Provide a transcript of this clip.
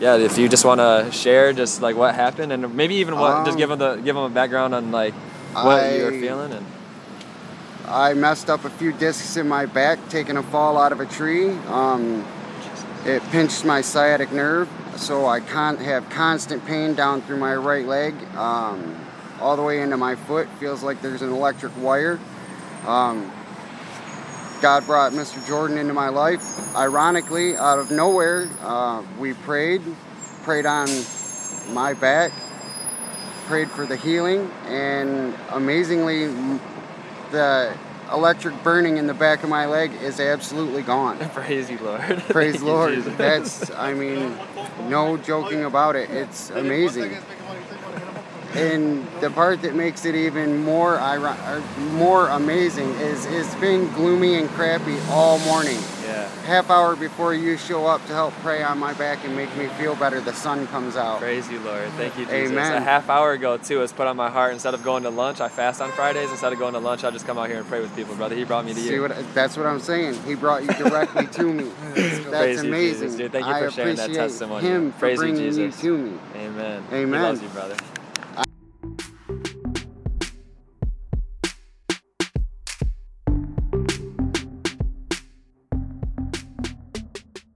yeah, if you just want to share just like what happened and maybe even what, just Um, give them the give them a background on like what you were feeling and I messed up a few discs in my back taking a fall out of a tree. Um, it pinched my sciatic nerve, so I can't have constant pain down through my right leg, um, all the way into my foot. Feels like there's an electric wire. Um, God brought Mr. Jordan into my life. Ironically, out of nowhere, uh, we prayed, prayed on my back, prayed for the healing, and amazingly, the electric burning in the back of my leg is absolutely gone. praise you, Lord. Praise Lord. Jesus. That's, I mean, no joking about it. It's amazing. And the part that makes it even more iro- or more amazing is it's been gloomy and crappy all morning. yeah. Half hour before you show up to help pray on my back and make me feel better, the sun comes out. Praise you, Lord. Thank you, Jesus. Amen. A half hour ago, too, it was put on my heart. Instead of going to lunch, I fast on Fridays. Instead of going to lunch, I just come out here and pray with people, brother. He brought me to See you. what? That's what I'm saying. He brought you directly to me. That's Praise you, amazing. Jesus, dude. Thank you I for sharing that testimony. Him for Praise you, bringing Jesus. you to me. Amen. Amen. He loves you, brother.